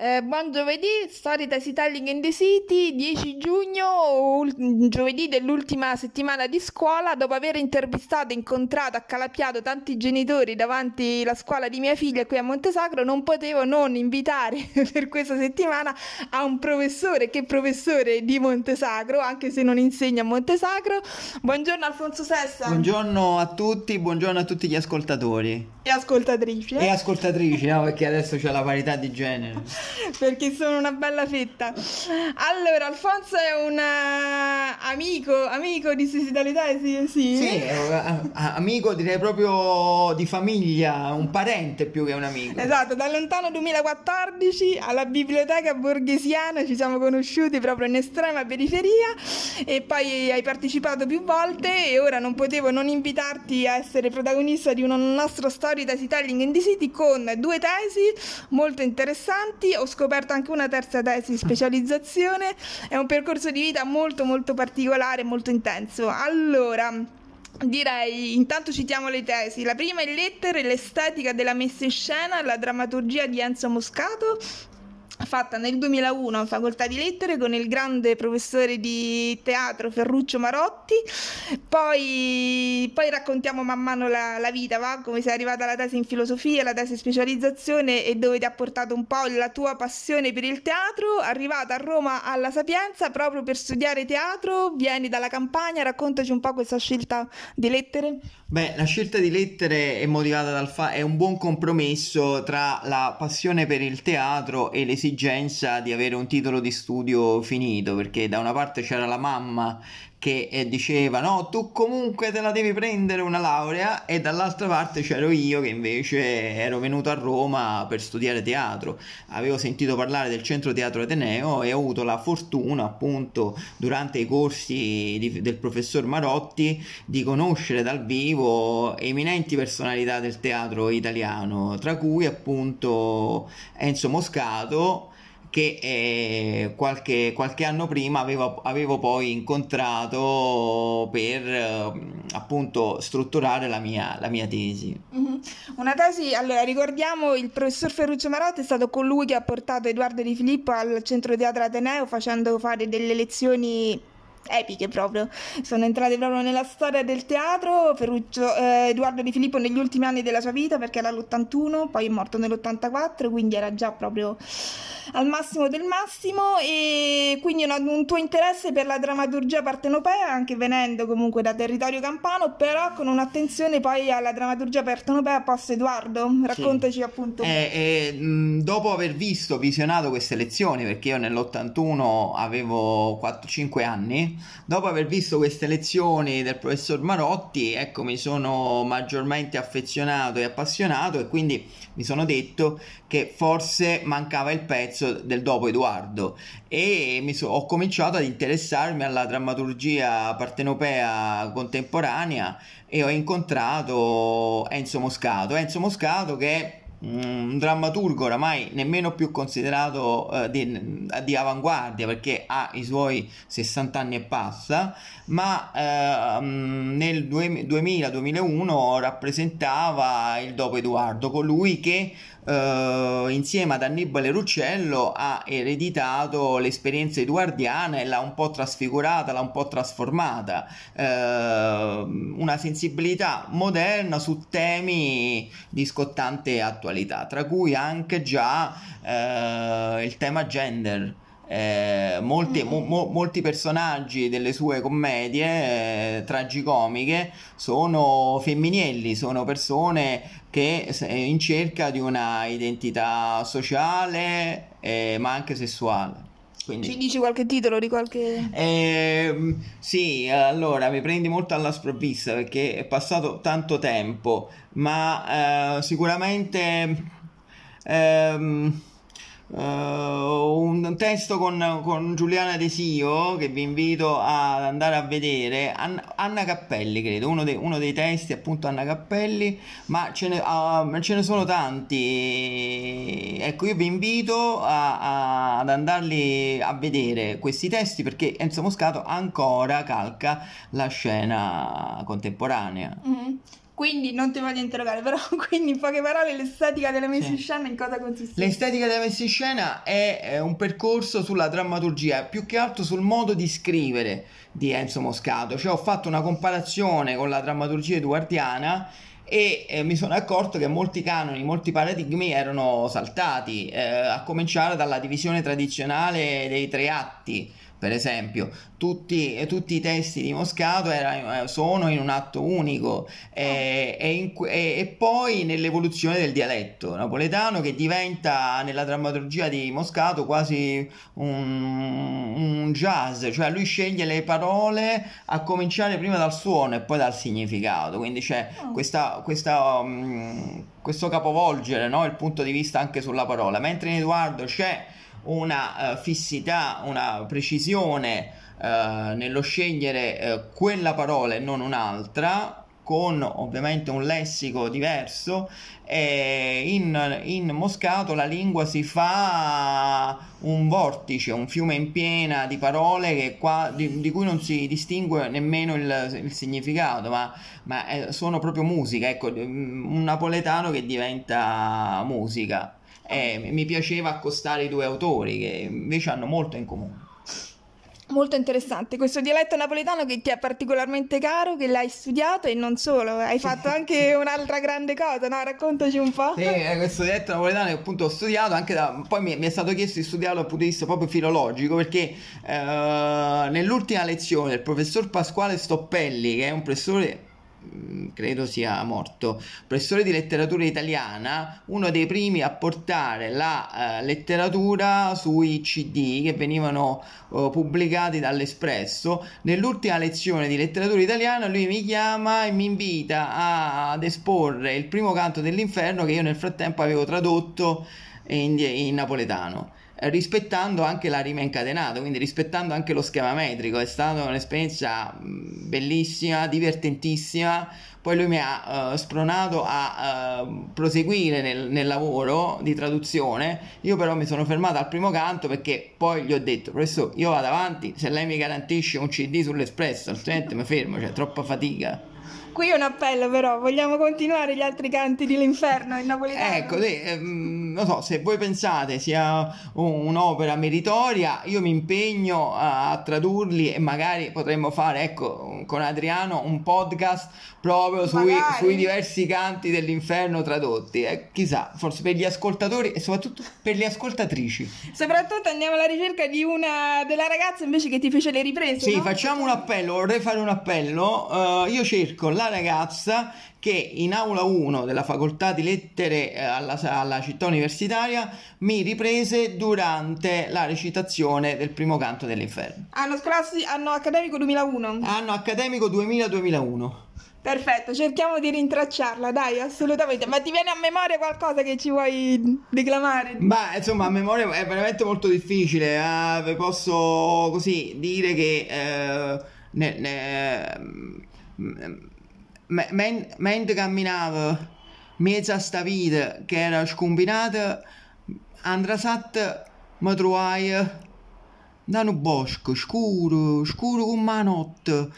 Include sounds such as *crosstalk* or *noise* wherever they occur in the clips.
Eh, buon giovedì, Story Tesi Telling in the City, 10 giugno, ul- giovedì dell'ultima settimana di scuola. Dopo aver intervistato, incontrato, accalappiato tanti genitori davanti alla scuola di mia figlia qui a Montesacro, non potevo non invitare *laughs* per questa settimana a un professore, che professore di Montesacro, anche se non insegna a Montesacro. Buongiorno Alfonso Sessa. Buongiorno a tutti, buongiorno a tutti gli ascoltatori. E ascoltatrici. Eh? E ascoltatrici, no? Perché adesso c'è la parità di genere. *laughs* perché sono una bella fetta. Allora, Alfonso è un uh, amico, amico di suicidalità, sì, sì. Sì, un, amico direi proprio di famiglia, un parente più che un amico. Esatto, dal lontano 2014 alla biblioteca borghesiana ci siamo conosciuti proprio in estrema periferia e poi hai partecipato più volte e ora non potevo non invitarti a essere protagonista di un nostro story telling in the city con due tesi molto interessanti ho scoperto anche una terza tesi specializzazione, è un percorso di vita molto molto particolare, molto intenso. Allora, Direi, intanto citiamo le tesi. La prima è lettere, l'estetica della messa in scena, la drammaturgia di Enzo Moscato, fatta nel 2001 in facoltà di lettere con il grande professore di teatro Ferruccio Marotti. Poi, poi raccontiamo man mano la, la, vita, va? come sei arrivata alla tesi in filosofia, la tesi in specializzazione e dove ti ha portato un po' la tua passione per il teatro. Arrivata a Roma alla Sapienza proprio per studiare teatro, vieni dalla campagna, raccontaci un po' questa scelta di lettere. Beh, la scelta di lettere è motivata dal fatto è un buon compromesso tra la passione per il teatro e l'esigenza l'esigenza di avere un titolo di studio finito, perché da una parte c'era la mamma che eh, diceva no, tu comunque te la devi prendere una laurea e dall'altra parte c'ero io che invece ero venuto a Roma per studiare teatro. Avevo sentito parlare del Centro Teatro Ateneo e ho avuto la fortuna appunto durante i corsi di, del professor Marotti di conoscere dal vivo eminenti personalità del teatro italiano, tra cui appunto Enzo Moscato che eh, qualche, qualche, anno prima avevo, avevo poi incontrato per eh, appunto strutturare la mia, la mia tesi. Mm-hmm. Una tesi, allora ricordiamo il professor Ferruccio Marotti è stato colui che ha portato Edoardo Di Filippo al Centro Teatro Ateneo facendo fare delle lezioni epiche proprio, sono entrate proprio nella storia del teatro, Ferruccio, eh, Edoardo Di Filippo negli ultimi anni della sua vita perché era l'81, poi è morto nell'84, quindi era già proprio al massimo del massimo. E quindi una, un tuo interesse per la drammaturgia partenopea anche venendo comunque da territorio campano però con un'attenzione poi alla drammaturgia partenopea post Edoardo raccontaci sì. appunto. Eh, eh, dopo aver visto visionato queste lezioni perché io nell'81 avevo 4-5 anni dopo aver visto queste lezioni del professor Marotti ecco mi sono maggiormente affezionato e appassionato e quindi mi sono detto che forse mancava il pezzo del dopo Edoardo e so, ho cominciato ad interessarmi alla drammaturgia partenopea contemporanea e ho incontrato Enzo Moscato. Enzo Moscato che un drammaturgo oramai nemmeno più considerato uh, di, di, avanguardia perché ha i suoi 60 anni e passa, ma uh, nel 2000-2001 rappresentava il dopo Edoardo, colui che Uh, insieme ad Annibale Ruccello ha ereditato l'esperienza edoardiana e l'ha un po' trasfigurata, l'ha un po' trasformata, uh, una sensibilità moderna su temi di scottante attualità, tra cui anche già uh, il tema gender. Eh, molti, mo, mo, molti, personaggi delle sue commedie eh, tragicomiche sono femminili, sono persone che in cerca di una identità sociale eh, ma anche sessuale. Quindi... Ci dici qualche titolo di qualche... Eh, sì, allora mi prendi molto alla sprovvista perché è passato tanto tempo, ma eh, sicuramente... Ehm, Uh, un testo con, con, Giuliana Desio che vi invito ad andare a vedere. Anna, Anna Cappelli credo uno, de, uno, dei testi appunto Anna Cappelli ma ce ne, uh, ce ne sono tanti. Ecco io vi invito a, a, ad andarli a vedere questi testi perché Enzo Moscato ancora calca la scena contemporanea. Mm-hmm. Quindi non ti voglio interrogare, però *laughs* quindi in poche parole l'estetica della messa Sì. in scena in cosa consiste? L'estetica della messa in scena è eh, un percorso sulla drammaturgia, più che altro sul modo di scrivere di Enzo Moscato. Cioè ho fatto una comparazione con la drammaturgia eduardiana e eh, mi sono accorto che molti canoni, molti paradigmi erano saltati, eh, a cominciare dalla divisione tradizionale dei tre atti. Per esempio, tutti, tutti i testi di Moscato era- eh, sono in un atto unico eh, e, in e- e poi nell'evoluzione del dialetto napoletano che diventa nella drammaturgia di Moscato quasi un, un jazz, cioè lui sceglie le parole a cominciare prima dal suono e poi dal significato, quindi c'è Oh. questa, questa, mm, questo capovolgere, no? il punto di vista anche sulla parola, mentre in Edoardo c'è una eh, fissità, una precisione eh, nello scegliere eh, quella parola e non un'altra, con ovviamente un lessico diverso, in, in Moscato la lingua si fa un vortice, un fiume in piena di parole qua, di, di cui non si distingue nemmeno il, il significato, ma, ma sono proprio musica, ecco, un napoletano che diventa musica. E mi piaceva accostare i due autori che invece hanno molto in comune. Molto interessante, questo dialetto napoletano che ti è particolarmente caro, che l'hai studiato e non solo, hai fatto *laughs* anche un'altra grande cosa, no? Raccontaci un po'. Sì, eh, questo dialetto napoletano che appunto ho studiato anche da... poi mi, mi è stato chiesto di studiarlo dal punto di vista proprio filologico perché eh, nell'ultima lezione il professor Pasquale Stoppelli che è un professore credo sia morto, professore di letteratura italiana, uno dei primi a portare la eh, letteratura sui CD che venivano eh, pubblicati dall'Espresso. Nell'ultima lezione di letteratura italiana lui mi chiama e mi invita a- ad esporre il primo canto dell'inferno che io nel frattempo avevo tradotto in, in napoletano rispettando anche la rima incatenata, quindi rispettando anche lo schema metrico. È stata un'esperienza bellissima, divertentissima. Poi lui mi ha eh, spronato a eh, proseguire nel, nel lavoro di traduzione. Io però mi sono fermato al primo canto perché poi gli ho detto, professore, io vado avanti, se lei mi garantisce un CD sull'espresso, altrimenti mi fermo, c'è troppa fatica. Qui un appello però, vogliamo continuare gli altri canti dell'inferno in napoletano? Ecco, sì, ehm, non so, se voi pensate sia un- un'opera meritoria, io mi impegno a, a tradurli e magari potremmo fare, ecco, con Adriano un podcast proprio sui, sui diversi canti dell'inferno tradotti. Eh, chissà, forse per gli ascoltatori e soprattutto per le ascoltatrici. Soprattutto andiamo alla ricerca di una della ragazza invece che ti fece le riprese. Sì, no? facciamo un appello, vorrei fare un appello. Eh, io cerco la ragazza che in aula 1 della facoltà di lettere eh, alla, alla città universitaria mi riprese durante la recitazione del primo canto dell'inferno. Anno scolastico, anno accademico 2001. Anno accademico 2000-2001. Perfetto, cerchiamo di rintracciarla, dai, assolutamente. Ma ti viene a memoria qualcosa che ci vuoi declamare? Ma insomma, a memoria è veramente molto difficile. eh, vi posso così dire che eh, ne- ne- me- men- mentre camminavo mezzo a sta vita che era scombinata, Andrasat mi trovai da un bosco scuro, scuro come la notte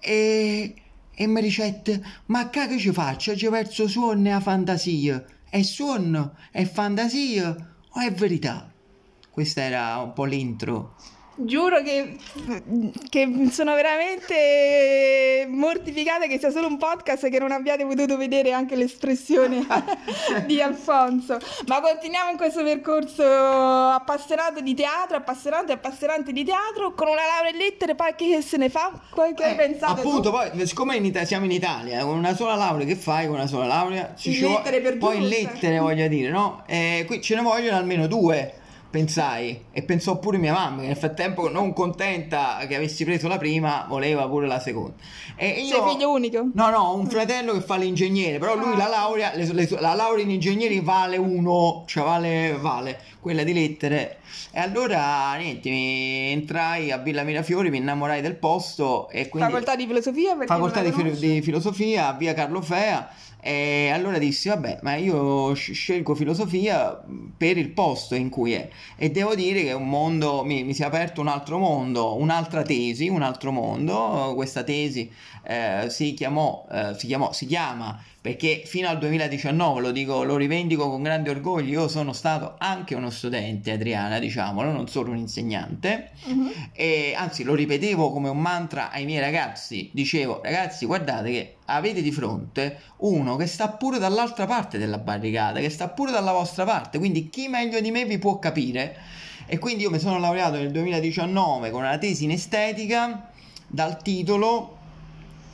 e, e mi dicette ma che ci faccio? Ci verso suono e a fantasia è suono, è fantasia o è verità? Questa era un po' l'intro. Giuro che, che sono veramente mortificata che sia solo un podcast e che non abbiate potuto vedere anche l'espressione *laughs* di Alfonso. Ma continuiamo in questo percorso appassionato di teatro, appassionato e appassionante di teatro, con una laurea in lettere, poi che se ne fa? Che hai Eh, pensato? tu? appunto, poi, siccome in Ita- siamo in Italia, con una sola laurea, che fai con una sola laurea? In ci lettere per Poi in lettere, voglio dire, no? Eh, qui ce ne vogliono almeno due, pensai. E pensò pure mia mamma, che nel frattempo, non contenta che avessi preso la prima, voleva pure la seconda. E io... Sei figlio unico? No, no, ho un fratello che fa l'ingegnere, però lui Ah. la laurea, le- le- la laurea in ingegneri vale uno, cioè vale, vale, quella di lettere. E allora, niente, mi entrai a Villa Mirafiori, mi innamorai del posto e quindi... Facoltà di filosofia? Facoltà di, di filosofia via Carlo Fea E allora dissi, vabbè, ma io scelgo filosofia per il posto in cui è. E devo dire che è un mondo, mi, mi si è aperto un altro mondo, un'altra tesi, un altro mondo. Questa tesi eh, si chiamò, eh, si chiamò, si chiama perché fino al 2019, lo dico, lo rivendico con grande orgoglio, io sono stato anche uno studente, Adriana, diciamolo, non solo un insegnante, uh-huh. e anzi lo ripetevo come un mantra ai miei ragazzi, dicevo, ragazzi guardate che avete di fronte uno che sta pure dall'altra parte della barricata, che sta pure dalla vostra parte, quindi chi meglio di me vi può capire? E quindi io mi sono laureato nel 2019 con una tesi in estetica dal titolo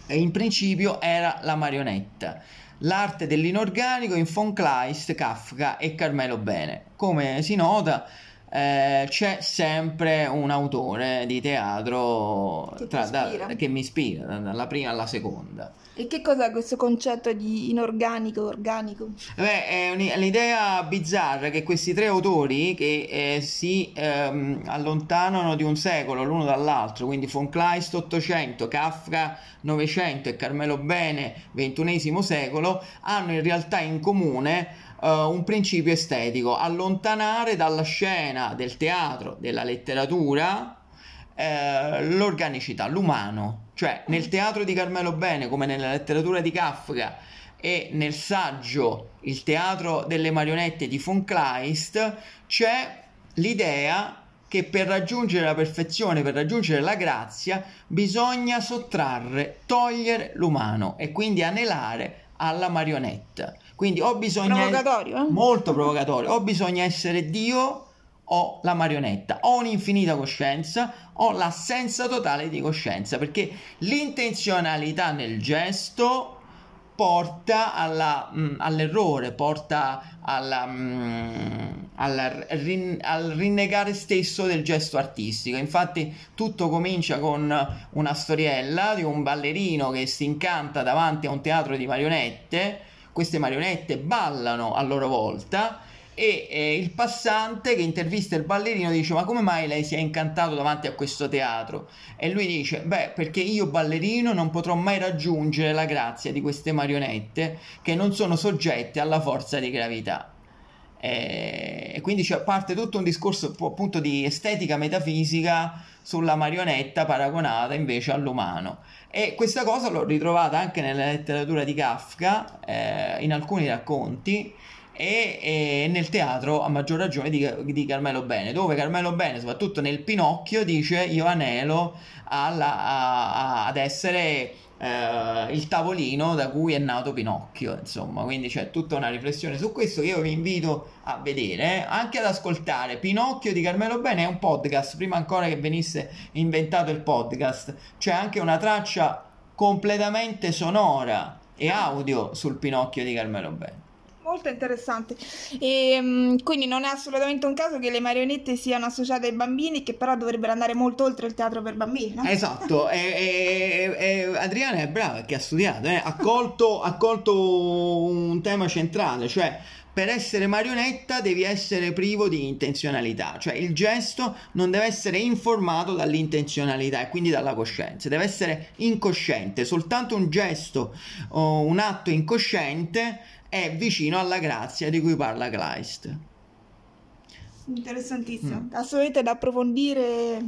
in principio era la marionetta l'arte dell'inorganico in von Kleist, Kafka e Carmelo Bene. Come si nota, eh, c'è sempre un autore di teatro che, tra, da, che mi ispira dalla prima alla seconda. E che cos'è questo concetto di inorganico, organico? Beh, è un'idea bizzarra che questi tre autori che eh, si ehm, allontanano di un secolo l'uno dall'altro, quindi von Kleist 800, Kafka 900 e Carmelo Bene XXI secolo, hanno in realtà in comune uh, un principio estetico, allontanare dalla scena del teatro, della letteratura, eh, l'organicità, l'umano, cioè nel teatro di Carmelo Bene come nella letteratura di Kafka e nel saggio Il teatro delle marionette di von Kleist c'è l'idea che per raggiungere la perfezione, per raggiungere la grazia, bisogna sottrarre, togliere l'umano e quindi anelare alla marionetta. Quindi o bisogna... Provocatorio, eh? Molto provocatorio. O bisogna essere Dio o la marionetta, o un'infinita coscienza o l'assenza totale di coscienza, perché l'intenzionalità nel gesto porta alla, mh, mm, all'errore, porta alla, mh, mm, alla, rin, al rinnegare stesso del gesto artistico. Infatti tutto comincia con una storiella di un ballerino che si incanta davanti a un teatro di marionette, queste marionette ballano a loro volta e eh, il passante che intervista il ballerino dice ma come mai lei si è incantato davanti a questo teatro? E lui dice beh perché io ballerino non potrò mai raggiungere la grazia di queste marionette che non sono soggette alla forza di gravità e quindi cioè, parte tutto un discorso appunto di estetica metafisica sulla marionetta paragonata invece all'umano. E questa cosa l'ho ritrovata anche nella letteratura di Kafka eh, in alcuni racconti e, e, nel teatro a maggior ragione di, di, Carmelo Bene, dove Carmelo Bene, soprattutto nel Pinocchio, dice io anelo alla, a, a, ad essere eh, il tavolino da cui è nato Pinocchio, insomma, quindi c'è tutta una riflessione su questo che io vi invito a vedere, eh? anche ad ascoltare. Pinocchio di Carmelo Bene è un podcast, prima ancora che venisse inventato il podcast, c'è anche una traccia completamente sonora e audio sul Pinocchio di Carmelo Bene molto interessante. E, mm, quindi non è assolutamente un caso che le marionette siano associate ai bambini, che però dovrebbero andare molto oltre il teatro per bambini. No? Esatto, e, e, Adriana è brava perché ha studiato, eh? ha, colto, ha colto un tema centrale, cioè per essere marionetta devi essere privo di intenzionalità, cioè il gesto non deve essere informato dall'intenzionalità e quindi dalla coscienza, deve essere incosciente, soltanto un gesto o un atto incosciente è vicino alla grazia di cui parla Kleist. Interessantissimo, mm. assolutamente da approfondire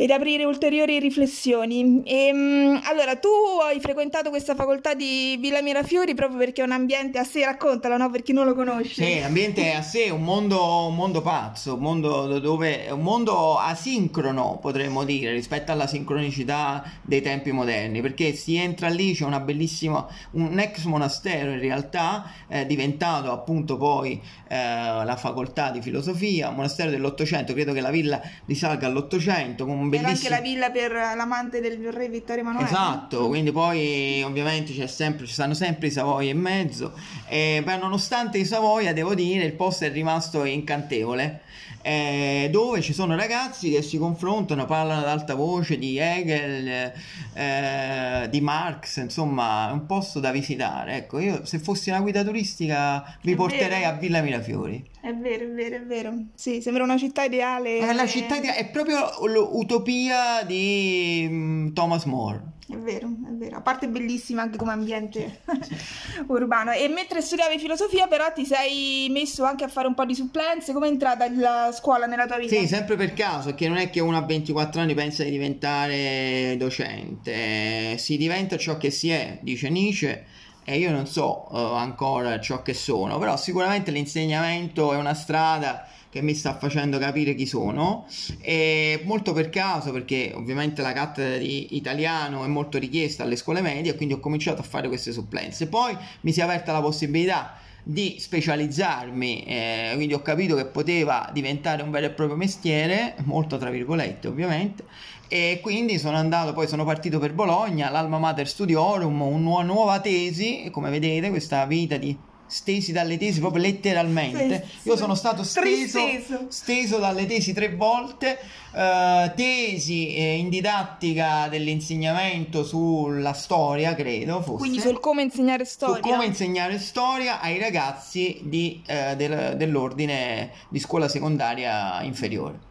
ed aprire ulteriori riflessioni. E, ehm, allora, tu hai frequentato questa facoltà di Villa Mirafiori proprio perché è un ambiente a sé, raccontalo, no? Per chi non lo conosce. Sì, ambiente a sé, un mondo, un mondo pazzo, un mondo dove un mondo asincrono, potremmo dire, rispetto alla sincronicità dei tempi moderni, perché si entra lì, c'è una bellissima, un ex monastero in realtà, eh, diventato appunto poi eh, la facoltà di filosofia, monastero dell'Ottocento, credo che la villa risalga all'Ottocento, con bellissimo... Era anche la villa per l'amante del re Vittorio Emanuele. Esatto, quindi poi ovviamente c'è sempre, ci stanno sempre i Savoia in mezzo, e, beh, nonostante i Savoia devo dire il posto è rimasto incantevole eh, dove ci sono ragazzi che si confrontano, parlano ad alta voce di Hegel, eh, di Marx, insomma è un posto da visitare. Ecco, io se fossi una guida turistica vi è porterei vero. a Villa Mirafiori. È vero, è vero, è vero. Sì, sembra una città ideale. È, la città ideale, è proprio l'utopia di um, Thomas More. È vero, è vero. A parte bellissima anche come ambiente *laughs* urbano. E mentre studiavi filosofia, però, ti sei messo anche a fare un po' di supplenze. Come è entrata la scuola nella tua vita? Sì, sempre per caso, perché non è che uno a 24 anni pensa di diventare docente. Si diventa ciò che si è, dice Nietzsche. E io non so uh, ancora ciò che sono, però sicuramente l'insegnamento è una strada che mi sta facendo capire chi sono e molto per caso perché ovviamente la cattedra di italiano è molto richiesta alle scuole medie quindi ho cominciato a fare queste supplenze. Poi mi si è aperta la possibilità di specializzarmi, eh, quindi ho capito che poteva diventare un vero e proprio mestiere, molto tra virgolette ovviamente, e quindi sono andato, poi sono partito per Bologna, l'Alma Mater Studiorum, una nuova tesi, come vedete questa vita di stesi dalle tesi proprio letteralmente. Sì, Io sono stato steso, steso dalle tesi tre volte, uh, tesi eh, in didattica dell'insegnamento sulla storia, credo fosse. Quindi sul come insegnare storia. Su come insegnare storia ai ragazzi di, uh, del, dell'ordine di scuola secondaria inferiore.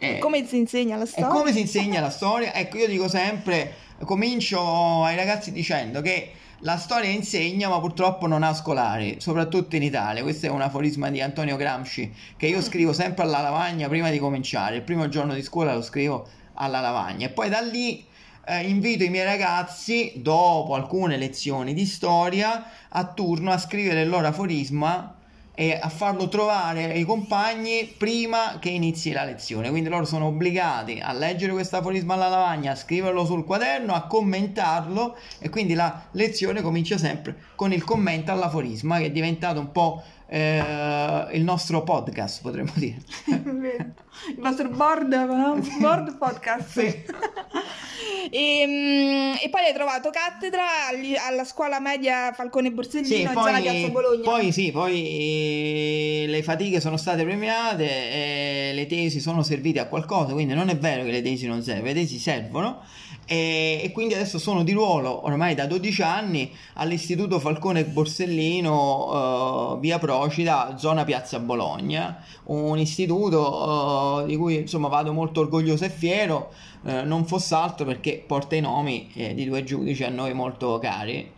Eh, come si insegna la storia? come si *laughs* insegna la storia? Ecco, io dico sempre, comincio ai ragazzi dicendo che la storia insegna, ma purtroppo non ha scolari, soprattutto in Italia. Questo è un aforisma di Antonio Gramsci che io scrivo sempre alla lavagna prima di cominciare. Il primo giorno di scuola lo scrivo alla lavagna e poi da lì eh, invito i miei ragazzi, dopo alcune lezioni di storia, a turno a scrivere il loro aforisma e a farlo trovare ai compagni prima che inizi la lezione. Quindi loro sono obbligati a leggere questo aforisma alla lavagna, a scriverlo sul quaderno, a commentarlo e quindi la lezione comincia sempre con il commento all'aforisma che è diventato un po' eh, il nostro podcast, potremmo dire. *laughs* il vostro board, *laughs* board podcast. sì. *laughs* E, ehm, e, poi hai trovato cattedra alla scuola media Falcone Borsellino sì, in poi, zona Piazza Bologna. Poi sì, poi le fatiche sono state premiate, le tesi sono servite a qualcosa, quindi non è vero che le tesi non servono, le tesi servono e, e, quindi adesso sono di ruolo ormai da 12 anni all'Istituto Falcone Borsellino uh, via Procida, zona Piazza Bologna, un istituto uh, di cui insomma vado molto orgoglioso e fiero, uh, non fosse altro perché porta i nomi eh, di due giudici a noi molto cari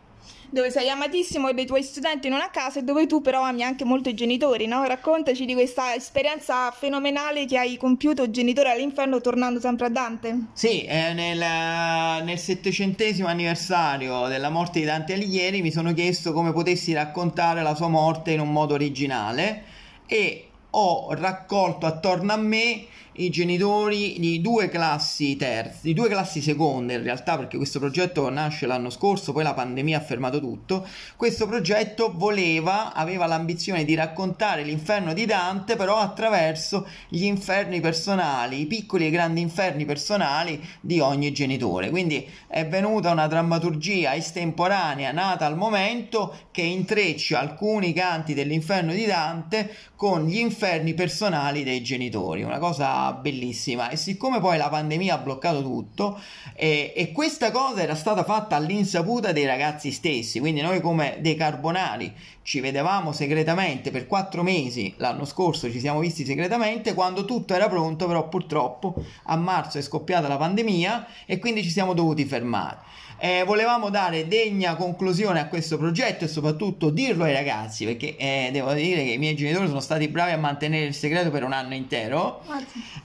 dove sei amatissimo dei tuoi studenti non a casa e dove tu però ami anche molto i genitori, no? Raccontaci di questa esperienza fenomenale che hai compiuto genitore all'inferno tornando sempre a Dante. Sì, eh, nel, nel settecentesimo anniversario della morte di Dante Alighieri mi sono chiesto come potessi raccontare la sua morte in un modo originale e ho raccolto attorno a me i genitori di due classi terze, di due classi seconde in realtà perché questo progetto nasce l'anno scorso, poi la pandemia ha fermato tutto. Questo progetto voleva, aveva l'ambizione di raccontare l'inferno di Dante però attraverso gli inferni personali, i piccoli e grandi inferni personali di ogni genitore. Quindi è venuta una drammaturgia estemporanea nata al momento che intreccia alcuni canti dell'inferno di Dante con gli inferni personali dei genitori, una cosa bellissima e siccome poi la pandemia ha bloccato tutto eh, e questa cosa era stata fatta all'insaputa dei ragazzi stessi, quindi noi come dei carbonari ci vedevamo segretamente per quattro mesi l'anno scorso, ci siamo visti segretamente quando tutto era pronto, però purtroppo a marzo è scoppiata la pandemia e quindi ci siamo dovuti fermare. Eh, volevamo dare degna conclusione a questo progetto e soprattutto dirlo ai ragazzi perché eh, devo dire che i miei genitori sono stati bravi a mantenere il segreto per un anno intero.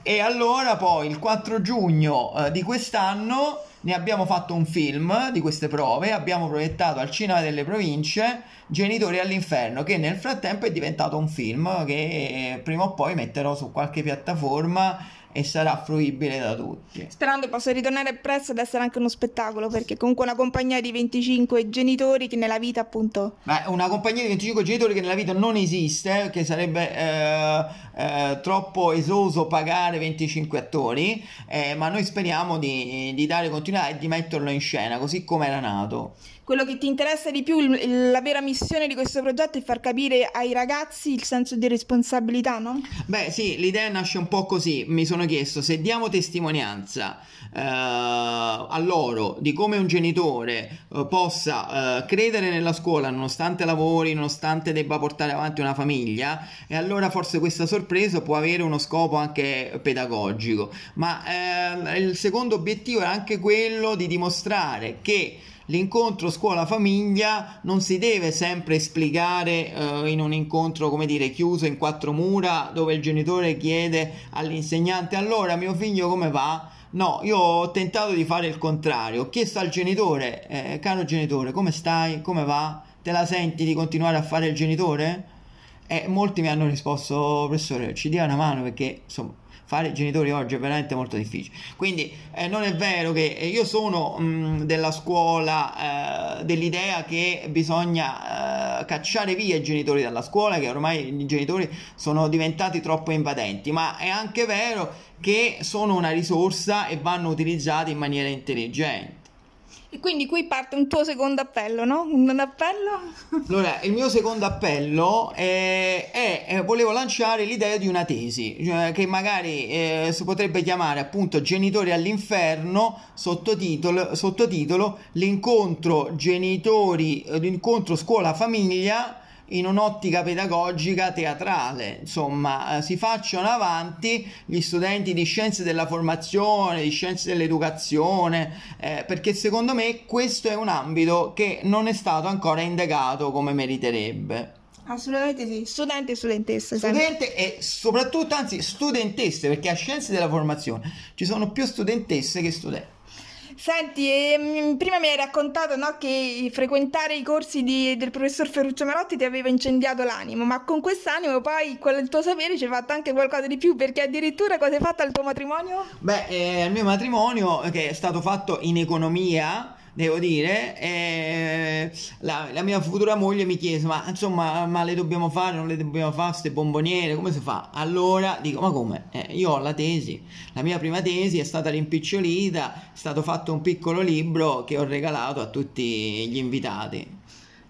E allora poi il 4 giugno eh, di quest'anno ne abbiamo fatto un film di queste prove, abbiamo proiettato al cinema delle province Genitori all'inferno che nel frattempo è diventato un film che eh, prima o poi metterò su qualche piattaforma e sarà fruibile da tutti. Sperando possa ritornare presto ad essere anche uno spettacolo, perché comunque una compagnia di 25 genitori che nella vita appunto... Beh, una compagnia di 25 genitori che nella vita non esiste, che sarebbe eh, eh, troppo esoso pagare 25 attori, eh, ma noi speriamo di, di dare continuità e di metterlo in scena, così come era nato. Quello che ti interessa di più, il- la vera missione di questo progetto è far capire ai ragazzi il senso di responsabilità, no? Beh, sì, l'idea nasce un po' così. Mi sono chiesto se diamo testimonianza eh, a loro di come un genitore eh, possa eh, credere nella scuola nonostante lavori, nonostante debba portare avanti una famiglia, e allora forse questa sorpresa può avere uno scopo anche pedagogico. Ma eh, il secondo obiettivo è anche quello di dimostrare che l'incontro scuola-famiglia non si deve sempre esplicare eh, in un incontro, come dire, chiuso in quattro mura dove il genitore chiede all'insegnante allora mio figlio come va? No, io ho tentato di fare il contrario, ho chiesto al genitore, eh, caro genitore, come stai? Come va? Te la senti di continuare a fare il genitore? E molti mi hanno risposto, professore, ci dia una mano perché insomma fare genitori oggi è veramente molto difficile. Quindi eh, non è vero che eh, io sono mh, della scuola eh, dell'idea che bisogna eh, cacciare via i genitori dalla scuola, che ormai i genitori sono diventati troppo invadenti, ma è anche vero che sono una risorsa e vanno utilizzati in maniera intelligente. E quindi qui parte un tuo secondo appello, no? Un appello? Allora, il mio secondo appello è, è- è- volevo lanciare l'idea di una tesi, cioè, che magari eh, si potrebbe chiamare appunto Genitori all'inferno, sottotitolo, sottotitolo L'incontro genitori, eh, l'incontro scuola-famiglia in un'ottica pedagogica teatrale, insomma, eh, si facciano avanti gli studenti di scienze della formazione, di scienze dell'educazione, eh, perché secondo me questo è un ambito che non è stato ancora indagato come meriterebbe. Assolutamente sì, studenti e studentesse. Studente e soprattutto, anzi, studentesse, perché a scienze della formazione ci sono più studentesse che studenti. Senti, ehm, prima mi hai raccontato, no, che frequentare i corsi di- del professor Ferruccio Marotti ti aveva incendiato l'animo, ma con quest'animo poi con il tuo sapere ci hai fatto anche qualcosa di più, perché addirittura cosa hai fatto al tuo matrimonio? Beh, eh, mio matrimonio, che è stato fatto in economia, devo dire, eh, la, la mia futura moglie mi chiese, ma insomma, ma le dobbiamo fare, non le dobbiamo fare queste bomboniere, come si fa? Allora dico, ma come? Eh, io ho la tesi, la mia prima tesi è stata rimpicciolita, è stato fatto un piccolo libro che ho regalato a tutti gli invitati.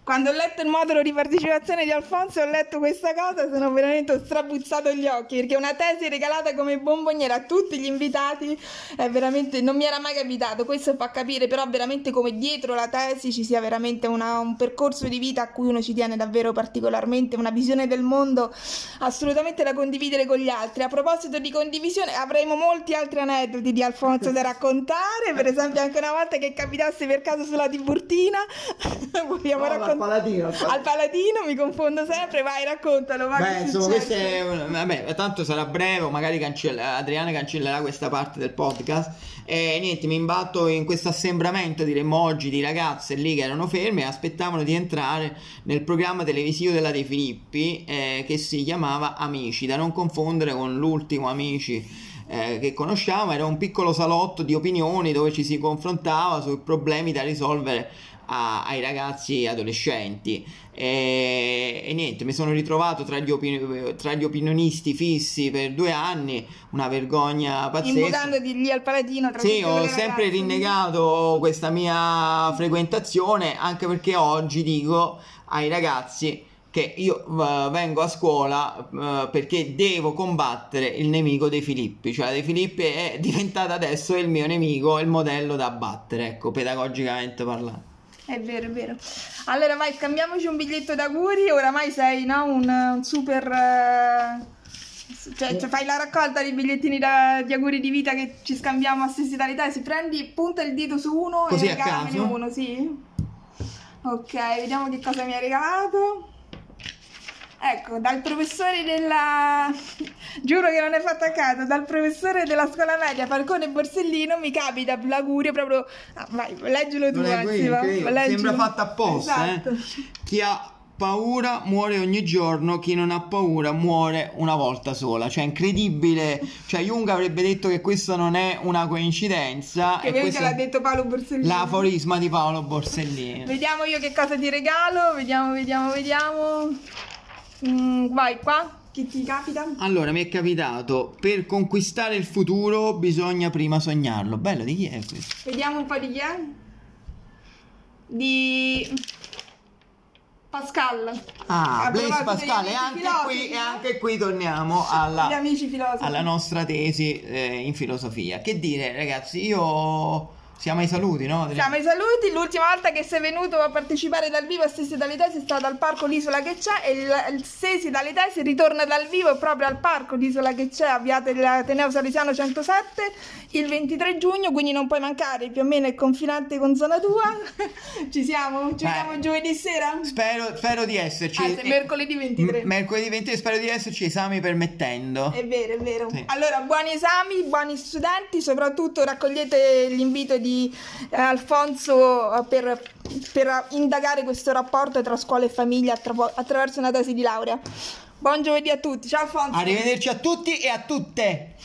Quando ho letto il modulo di partecipazione di Alfonso e ho letto questa cosa, sono veramente strabuzzato gli occhi, perché una tesi regalata come bomboniera a tutti gli invitati è veramente, non mi era mai capitato. Questo fa capire però veramente come dietro la tesi ci sia veramente una- un percorso di vita a cui uno ci tiene davvero particolarmente, una visione del mondo assolutamente da condividere con gli altri. A proposito di condivisione, avremo molti altri aneddoti di Alfonso da raccontare, per esempio anche una volta che capitasse per caso sulla Tiburtina, *laughs* vogliamo raccontare... Palatino, Al Paladino mi confondo sempre, vai raccontalo, vai. Beh, insomma, questo è vabbè, tanto sarà breve, magari cancella- Adriana cancellerà questa parte del podcast. E niente, mi imbatto in questo assembramento, diremmo oggi, di ragazze lì che erano ferme e aspettavano di entrare nel programma televisivo della De Filippi eh, che si chiamava Amici, da non confondere con l'ultimo Amici eh, che conosciamo, era un piccolo salotto di opinioni dove ci si confrontava sui problemi da risolvere a- ai ragazzi adolescenti e, e niente mi sono ritrovato tra gli, opini- tra gli opinionisti fissi per due anni una vergogna pazzesca Imbucandoti lì al Paladino tra sì, ho sempre ragazze. rinnegato questa mia frequentazione anche perché oggi dico ai ragazzi che io eh, vengo a scuola eh, perché devo combattere il nemico dei Filippi, cioè De Filippi è *laughs* diventata adesso il mio nemico, il modello da battere, ecco, pedagogicamente parlando. È vero, è vero. Allora vai, scambiamoci un biglietto d'auguri, oramai sei no, un, un super... eh, Cioè, cioè, fai la raccolta di bigliettini da- di auguri di vita che ci scambiamo a stessa età. Se prendi, punta il dito su uno Così e regalamene uno, sì. Ok, vediamo che cosa mi ha regalato. Ecco, dal professore della... *laughs* Giuro che non è fatto a caso, dal professore della scuola media Falcone Borsellino mi capita l'augurio proprio... Ah, vai, leggilo tu, leggilo. Sembra fatta apposta, Esatto. eh. Chi ha paura muore ogni giorno, chi non ha paura muore una volta sola. Cioè, incredibile. Cioè, Jung avrebbe detto che questo non è una coincidenza. Che e che l'ha detto Paolo Borsellino. l'aforisma di Paolo Borsellino. Vediamo io che cosa ti regalo, vediamo, vediamo, vediamo. Mm, vai qua, chi ti capita? Allora, mi è capitato, per conquistare il futuro bisogna prima sognarlo. Bello, di chi è questo? Vediamo un po' di chi è. di Pascal. Ah, Blaise Pascal, e anche, qui, e anche qui torniamo alla, alla nostra tesi eh, in filosofia. Che dire, ragazzi, io siamo ai saluti, no? Siamo ai saluti, l'ultima volta che sei venuto a partecipare dal vivo a Stesi dalle Tesi è stata al parco L'Isola che c'è e il, Stesi dalle Tesi ritorna dal vivo proprio al parco L'Isola che c'è a Via dell'Ateneo Salesiano 107 il 23 giugno, quindi non puoi mancare, più o meno è confinante con zona tua. *laughs* Ci siamo? Ci vediamo giovedì sera? Spero, spero di esserci. Ah, se- mercoledì 23. M- mercoledì 23 spero di esserci, esami permettendo. È vero, è vero. Sì. Allora, buoni esami, buoni studenti, soprattutto raccogliete l'invito di eh, Alfonso per, per indagare questo rapporto tra scuola e famiglia attra- attraverso una tesi di laurea. Buon giovedì a tutti, ciao Alfonso. Arrivederci a tutti e a tutte.